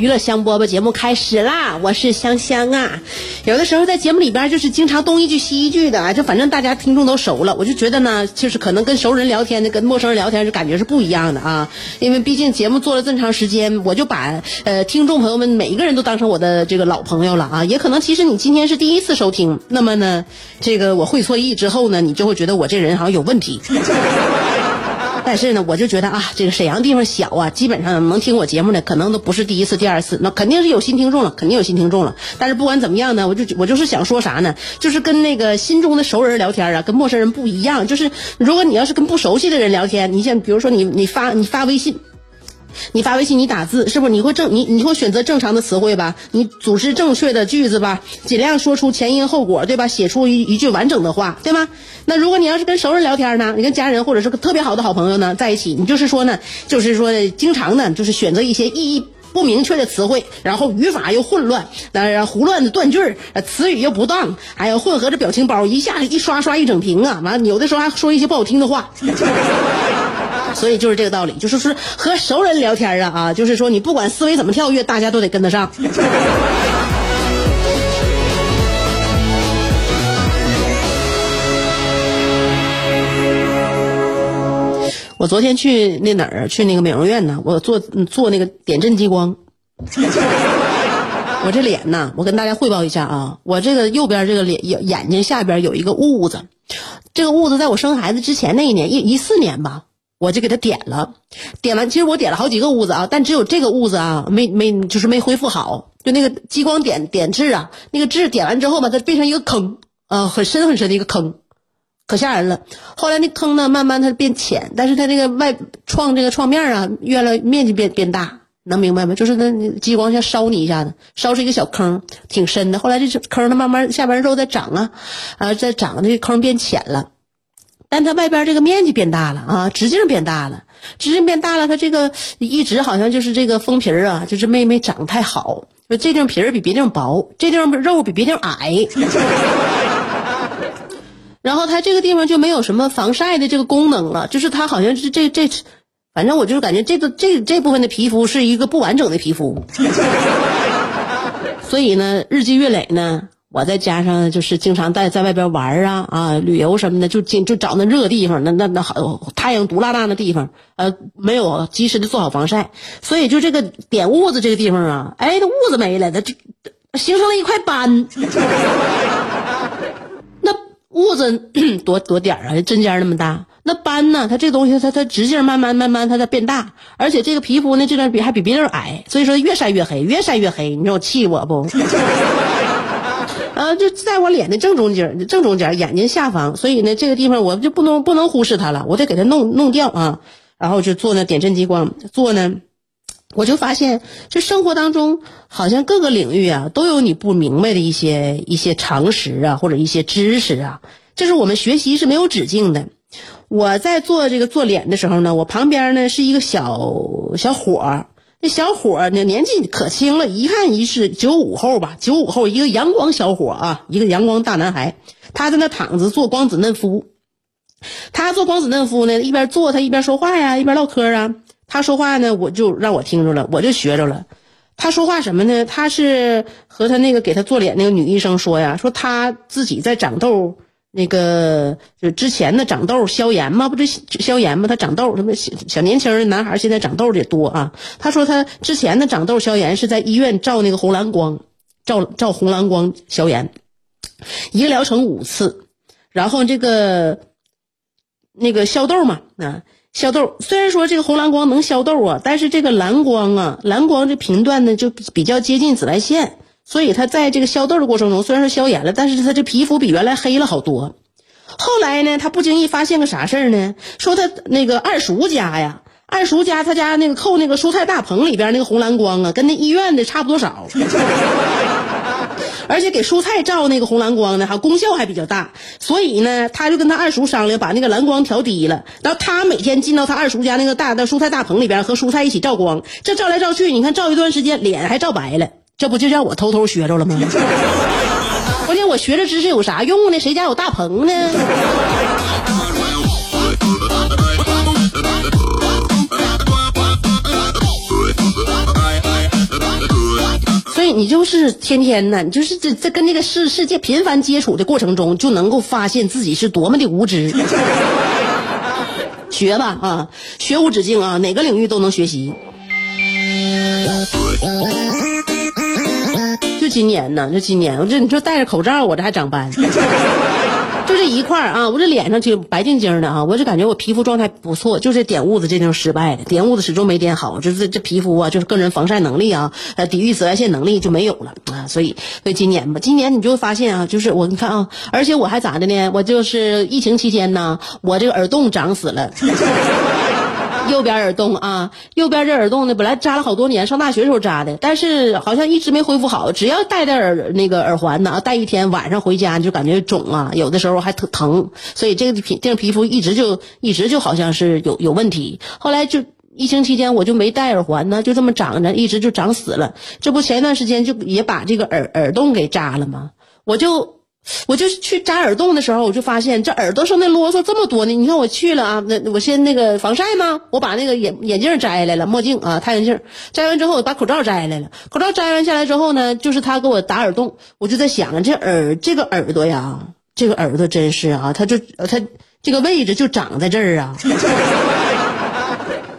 娱乐香饽饽节目开始啦！我是香香啊。有的时候在节目里边就是经常东一句西一句的，就反正大家听众都熟了，我就觉得呢，就是可能跟熟人聊天的跟陌生人聊天是感觉是不一样的啊。因为毕竟节目做了这么长时间，我就把呃听众朋友们每一个人都当成我的这个老朋友了啊。也可能其实你今天是第一次收听，那么呢，这个我会错意之后呢，你就会觉得我这人好像有问题。但是呢，我就觉得啊，这个沈阳地方小啊，基本上能听我节目的可能都不是第一次、第二次，那肯定是有新听众了，肯定有新听众了。但是不管怎么样呢，我就我就是想说啥呢？就是跟那个心中的熟人聊天啊，跟陌生人不一样。就是如果你要是跟不熟悉的人聊天，你像比如说你你发你发微信。你发微信，你打字是不是你会正你你会选择正常的词汇吧？你组织正确的句子吧，尽量说出前因后果，对吧？写出一一句完整的话，对吗？那如果你要是跟熟人聊天呢，你跟家人或者是特别好的好朋友呢在一起，你就是说呢，就是说经常呢，就是选择一些意义不明确的词汇，然后语法又混乱，那胡乱的断句儿，词语又不当，还有混合着表情包，一下子一刷刷一整屏啊！完了，有的时候还说一些不好听的话。所以就是这个道理，就是说和熟人聊天啊啊，就是说你不管思维怎么跳跃，大家都得跟得上。我昨天去那哪儿去那个美容院呢？我做做那个点阵激光。我这脸呢，我跟大家汇报一下啊，我这个右边这个脸眼眼睛下边有一个痦子，这个痦子在我生孩子之前那一年一一四年吧。我就给他点了，点完，其实我点了好几个痦子啊，但只有这个痦子啊，没没就是没恢复好，就那个激光点点痣啊，那个痣点完之后吧，它变成一个坑，啊，很深很深的一个坑，可吓人了。后来那坑呢，慢慢它变浅，但是它这个外创这个创面啊，越来面积变变大，能明白吗？就是那激光像烧你一下子，烧出一个小坑，挺深的。后来这坑它慢慢下边肉在长啊，啊，在长，这坑变浅了。但它外边这个面积变大了啊，直径变大了，直径变大了，它这个一直好像就是这个封皮啊，就是没没长太好，这地方皮儿比别地方薄，这地方肉比别地方矮，然后它这个地方就没有什么防晒的这个功能了，就是它好像是这这，反正我就是感觉这个这这部分的皮肤是一个不完整的皮肤，所以呢，日积月累呢。我再加上就是经常在在外边玩啊啊旅游什么的，就经就找那热地方，那那那好太阳毒辣辣的地方，呃，没有及时的做好防晒，所以就这个点痦子这个地方啊，哎，这痦子没了，它就形成了一块斑。痦子 多多点儿啊，针尖那么大。那斑呢，它这东西它它直径慢慢慢慢它在变大，而且这个皮肤呢这段比还比别人矮，所以说越晒越黑，越晒越黑。你说我气我不？啊，就在我脸的正中间，正中间眼睛下方，所以呢，这个地方我就不能不能忽视它了，我得给它弄弄掉啊。然后就做那点阵激光，做呢，我就发现这生活当中好像各个领域啊都有你不明白的一些一些常识啊，或者一些知识啊，就是我们学习是没有止境的。我在做这个做脸的时候呢，我旁边呢是一个小小伙儿。那小伙呢，年纪可轻了，一看一是九五后吧，九五后一个阳光小伙啊，一个阳光大男孩，他在那躺着做光子嫩肤。他做光子嫩肤呢，一边做他一边说话呀，一边唠嗑啊。他说话呢，我就让我听着了，我就学着了。他说话什么呢？他是和他那个给他做脸那个女医生说呀，说他自己在长痘。那个就之前的长痘消炎嘛，不就消炎嘛？他长痘，他们小小年轻的男孩现在长痘的多啊。他说他之前的长痘消炎是在医院照那个红蓝光，照照红蓝光消炎，一个疗程五次，然后这个那个消痘嘛，啊，消痘。虽然说这个红蓝光能消痘啊，但是这个蓝光啊，蓝光这频段呢就比较接近紫外线，所以它在这个消痘的过程中，虽然说消炎了，但是它这皮肤比原来黑了好多。后来呢，他不经意发现个啥事儿呢？说他那个二叔家呀，二叔家他家那个扣那个蔬菜大棚里边那个红蓝光啊，跟那医院的差不多少。而且给蔬菜照那个红蓝光呢，哈，功效还比较大。所以呢，他就跟他二叔商量，把那个蓝光调低了。然后他每天进到他二叔家那个大的蔬菜大棚里边，和蔬菜一起照光。这照来照去，你看照一段时间，脸还照白了。这不就让我偷偷学着了吗？关键我学这知识有啥用呢？谁家有大棚呢？你就是天天呢，你就是这这跟这个世世界频繁接触的过程中，就能够发现自己是多么的无知。学吧啊，学无止境啊，哪个领域都能学习。就今年呢，就今年，我这你说戴着口罩，我这还长斑。就这一块儿啊，我这脸上就白净净的啊，我就感觉我皮肤状态不错，就是点痦子这地方失败了，点痦子始终没点好，就是这皮肤啊，就是个人防晒能力啊，呃，抵御紫外线能力就没有了啊，所以所以今年吧，今年你就发现啊，就是我你看啊，而且我还咋的呢？我就是疫情期间呢，我这个耳洞长死了。右边耳洞啊，右边这耳洞呢，本来扎了好多年，上大学时候扎的，但是好像一直没恢复好。只要戴戴耳那个耳环呢，戴一天，晚上回家就感觉肿啊，有的时候还疼疼，所以这个皮这个皮肤一直就一直就好像是有有问题。后来就疫情期间我就没戴耳环呢，就这么长着，一直就长死了。这不前一段时间就也把这个耳耳洞给扎了吗？我就。我就去扎耳洞的时候，我就发现这耳朵上那啰嗦这么多呢。你看我去了啊，那我先那个防晒吗？我把那个眼眼镜摘下来了，墨镜啊，太阳镜摘完之后，我把口罩摘下来了。口罩摘完下来之后呢，就是他给我打耳洞，我就在想，这耳这个耳朵呀，这个耳朵真是啊，他就他这个位置就长在这儿啊。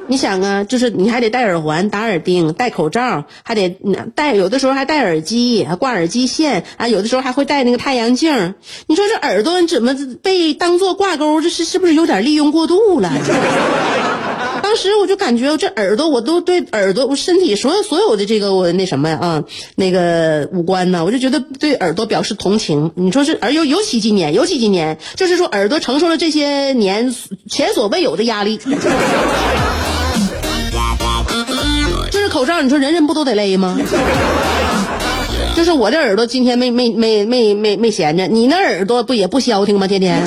你想啊，就是你还得戴耳环、打耳钉、戴口罩，还得戴，有的时候还戴耳机、还挂耳机线啊，有的时候还会戴那个太阳镜。你说这耳朵怎么被当做挂钩？这是是不是有点利用过度了？当时我就感觉这耳朵，我都对耳朵、我身体所有所有的这个我那什么啊，那个五官呢，我就觉得对耳朵表示同情。你说是，而尤尤其今年，尤其今年，就是说耳朵承受了这些年前所未有的压力。口罩，你说人人不都得勒吗？就是我这耳朵今天没没没没没没闲着，你那耳朵不也不消停吗？天天。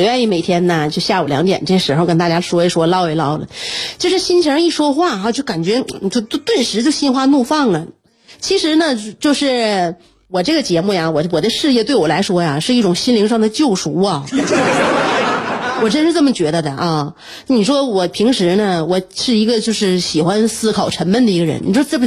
我愿意每天呢，就下午两点这时候跟大家说一说、唠一唠了，就是心情一说话哈，就感觉就就顿时就心花怒放了。其实呢，就是我这个节目呀，我我的事业对我来说呀，是一种心灵上的救赎啊。我真是这么觉得的啊！你说我平时呢，我是一个就是喜欢思考、沉闷的一个人。你说这不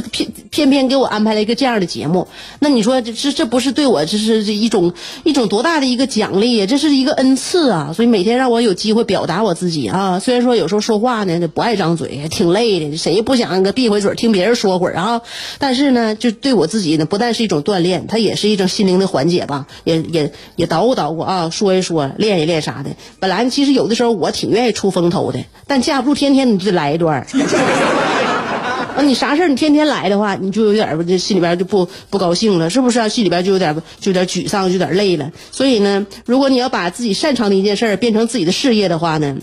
偏偏给我安排了一个这样的节目，那你说这这这不是对我这是一种一种多大的一个奖励呀？这是一个恩赐啊！所以每天让我有机会表达我自己啊。虽然说有时候说话呢不爱张嘴，挺累的，谁不想个闭回嘴听别人说会儿啊？但是呢，就对我自己呢，不但是一种锻炼，它也是一种心灵的缓解吧。也也也捣鼓捣鼓啊，说一说，练一练啥的。本来其其实有的时候我挺愿意出风头的，但架不住天天你就来一段 啊，你啥事儿你天天来的话，你就有点儿心里边就不不高兴了，是不是？心里边就有点就有点沮丧，就有点累了。所以呢，如果你要把自己擅长的一件事儿变成自己的事业的话呢，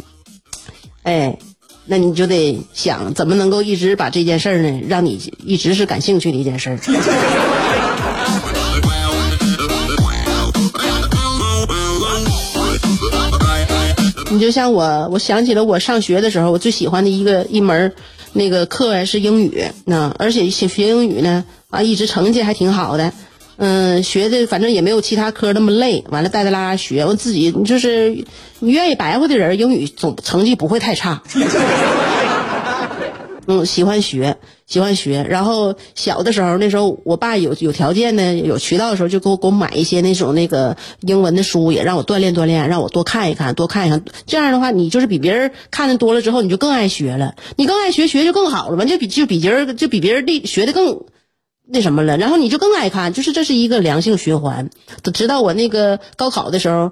哎，那你就得想怎么能够一直把这件事儿呢，让你一直是感兴趣的一件事儿。你就像我，我想起了我上学的时候，我最喜欢的一个一门那个课是英语，那而且学学英语呢啊，一直成绩还挺好的，嗯，学的反正也没有其他科那么累，完了带带拉拉学，我自己就是你愿意白活的人，英语总成绩不会太差。嗯，喜欢学，喜欢学。然后小的时候，那时候我爸有有条件呢，有渠道的时候，就给我给我买一些那种那个英文的书，也让我锻炼锻炼，让我多看一看，多看一看。这样的话，你就是比别人看的多了之后，你就更爱学了。你更爱学，学就更好了嘛，就比就比别人就比别人厉学的更那什么了。然后你就更爱看，就是这是一个良性循环。直到我那个高考的时候，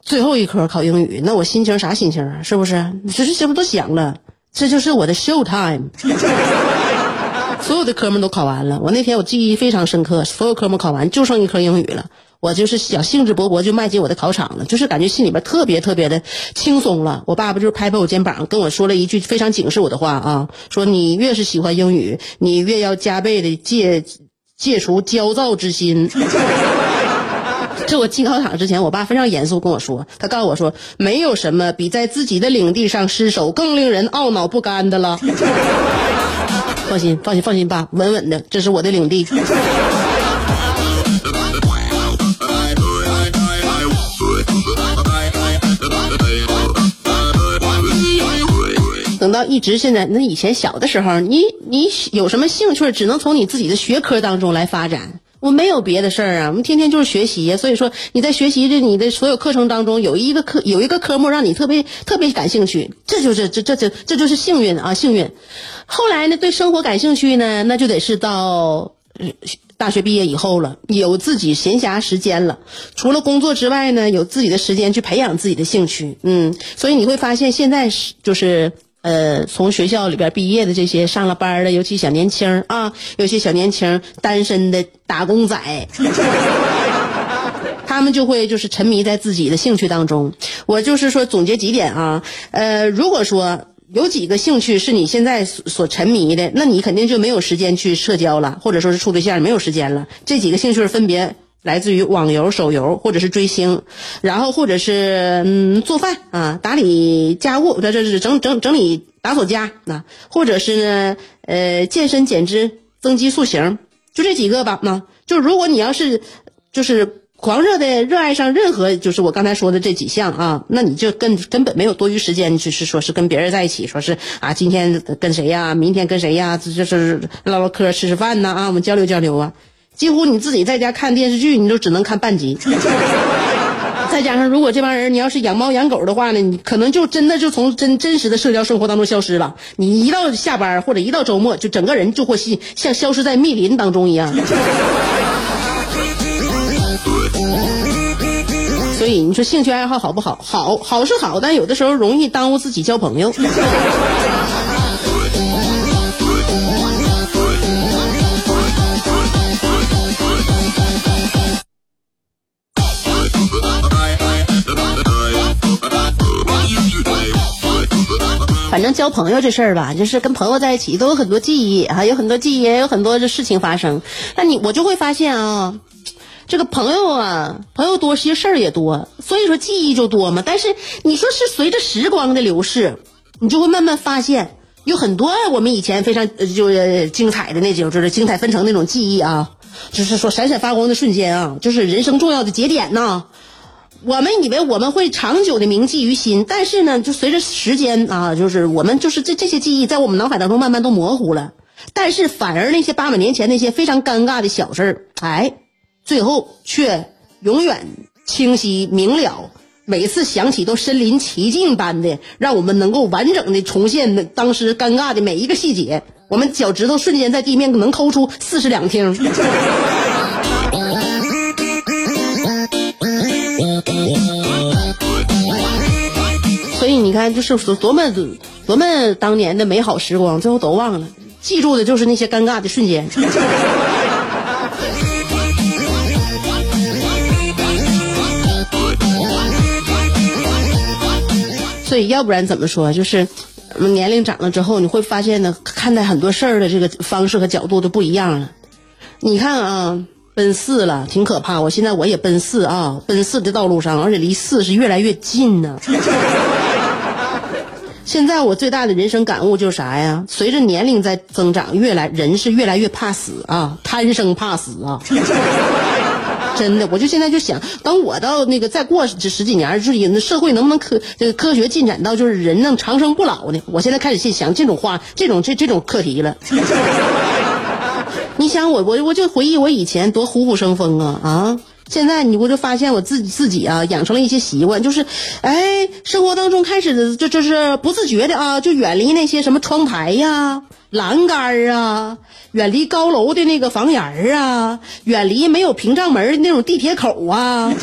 最后一科考英语，那我心情啥心情啊？是不是？这这不都想了？这就是我的 show time，所有的科目都考完了。我那天我记忆非常深刻，所有科目考完，就剩一科英语了。我就是想兴致勃勃就迈进我的考场了，就是感觉心里边特别特别的轻松了。我爸爸就是拍拍我肩膀，跟我说了一句非常警示我的话啊，说你越是喜欢英语，你越要加倍的戒戒除焦躁之心。这我进考场之前，我爸非常严肃跟我说，他告诉我说，没有什么比在自己的领地上失手更令人懊恼不甘的了。放心，放心，放心，爸，稳稳的，这是我的领地。等到一直现在，那以前小的时候，你你有什么兴趣，只能从你自己的学科当中来发展。我没有别的事儿啊，我们天天就是学习。所以说你在学习的你的所有课程当中，有一个科有一个科目让你特别特别感兴趣，这就是这这这这就是幸运啊，幸运。后来呢，对生活感兴趣呢，那就得是到大学毕业以后了，有自己闲暇时间了，除了工作之外呢，有自己的时间去培养自己的兴趣。嗯，所以你会发现现在是就是。呃，从学校里边毕业的这些上了班的，尤其小年轻啊，有些小年轻单身的打工仔，他们就会就是沉迷在自己的兴趣当中。我就是说总结几点啊，呃，如果说有几个兴趣是你现在所所沉迷的，那你肯定就没有时间去社交了，或者说是处对象没有时间了。这几个兴趣分别。来自于网游、手游，或者是追星，然后或者是嗯做饭啊，打理家务，这这是整整整理打扫家啊，或者是呢呃健身减脂、增肌塑形，就这几个吧。那就如果你要是就是狂热的热爱上任何就是我刚才说的这几项啊，那你就根根本没有多余时间，就是说是跟别人在一起，说是啊今天跟谁呀，明天跟谁呀，这就是唠唠嗑、吃吃饭呐啊，我们交流交流啊。几乎你自己在家看电视剧，你都只能看半集。再加上，如果这帮人你要是养猫养狗的话呢，你可能就真的就从真真实的社交生活当中消失了。你一到下班或者一到周末，就整个人就会像像消失在密林当中一样。所以你说兴趣爱好好不好？好，好是好，但有的时候容易耽误自己交朋友。反正交朋友这事儿吧，就是跟朋友在一起都有很多记忆啊，有很多记忆，也有很多的事情发生。那你我就会发现啊，这个朋友啊，朋友多，其实事儿也多，所以说记忆就多嘛。但是你说是随着时光的流逝，你就会慢慢发现，有很多我们以前非常就是精彩的那种，就是精彩纷呈那种记忆啊，就是说闪闪发光的瞬间啊，就是人生重要的节点呐。我们以为我们会长久的铭记于心，但是呢，就随着时间啊，就是我们就是这这些记忆在我们脑海当中慢慢都模糊了。但是反而那些八百年前那些非常尴尬的小事儿，哎，最后却永远清晰明了。每次想起都身临其境般的，让我们能够完整的重现当时尴尬的每一个细节。我们脚趾头瞬间在地面能抠出四室两厅。你看，就是多么多么当年的美好时光，最后都忘了，记住的就是那些尴尬的瞬间。所以，要不然怎么说？就是年龄长了之后，你会发现呢，看待很多事儿的这个方式和角度都不一样了。你看啊，奔四了，挺可怕。我现在我也奔四啊，奔四的道路上，而且离四是越来越近呢。现在我最大的人生感悟就是啥呀？随着年龄在增长，越来人是越来越怕死啊，贪生怕死啊。真的，我就现在就想，等我到那个再过这十几年，就是那社会能不能科这个科学进展到就是人能长生不老呢？我现在开始想这种话，这种这这种课题了。你想我我我就回忆我以前多虎虎生风啊啊！现在你我就发现我自己自己啊养成了一些习惯，就是，哎，生活当中开始就就是不自觉的啊，就远离那些什么窗台呀、栏杆啊，远离高楼的那个房檐啊，远离没有屏障门的那种地铁口啊。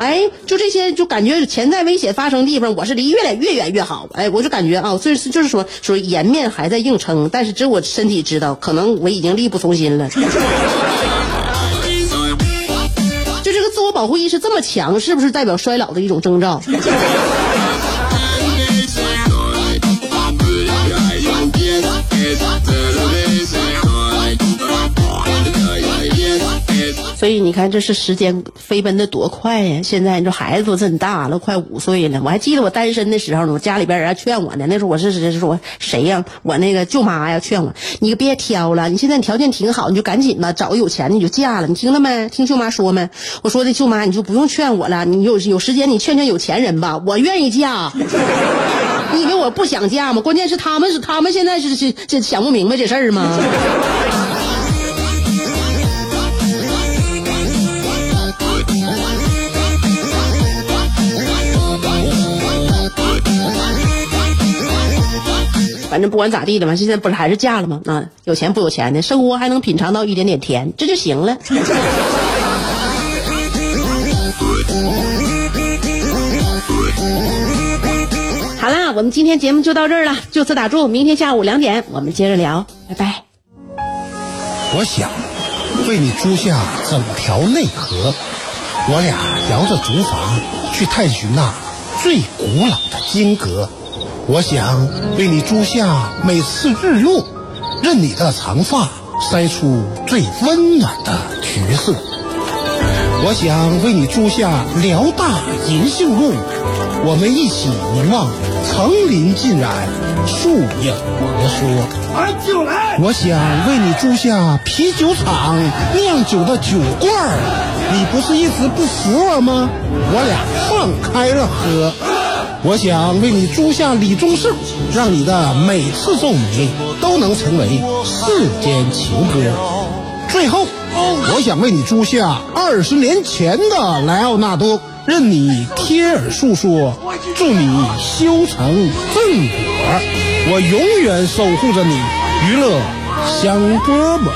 哎，就这些，就感觉潜在危险发生地方，我是离越来越远越好。哎，我就感觉啊，这是就是说，说颜面还在硬撑，但是只有我身体知道，可能我已经力不从心了。保护意识这么强，是不是代表衰老的一种征兆？所以你看，这是时间飞奔的多快呀！现在你说孩子都真大了，快五岁了。我还记得我单身的时候呢，我家里边人还劝我呢。那时候我是是说谁呀？我那个舅妈呀劝我，你别挑了，你现在条件挺好，你就赶紧吧，找个有钱的你就嫁了。你听了没？听舅妈说没？我说的舅妈，你就不用劝我了，你有有时间你劝劝有钱人吧，我愿意嫁。你以为我不想嫁吗？关键是他们是他们现在是是这想不明白这事儿吗？反正不管咋地的嘛，现在不是还是嫁了吗？啊，有钱不有钱的，生活还能品尝到一点点甜，这就行了。好啦，我们今天节目就到这儿了，就此打住。明天下午两点我们接着聊，拜拜。我想为你租下整条内河，我俩摇着竹筏去探寻那最古老的金阁。我想为你租下每次日落，任你的长发筛出最温暖的橘色。我想为你租下辽大银杏路，我们一起凝望层林尽染，树影婆娑。俺就来。我想为你租下啤酒厂酿酒的酒罐儿，你不是一直不服我吗？我俩放开了喝。我想为你租下李宗盛，让你的每次皱眉都能成为世间情歌。最后，我想为你租下二十年前的莱奥纳多，任你贴耳诉说，祝你修成正果。我永远守护着你，娱乐香饽饽。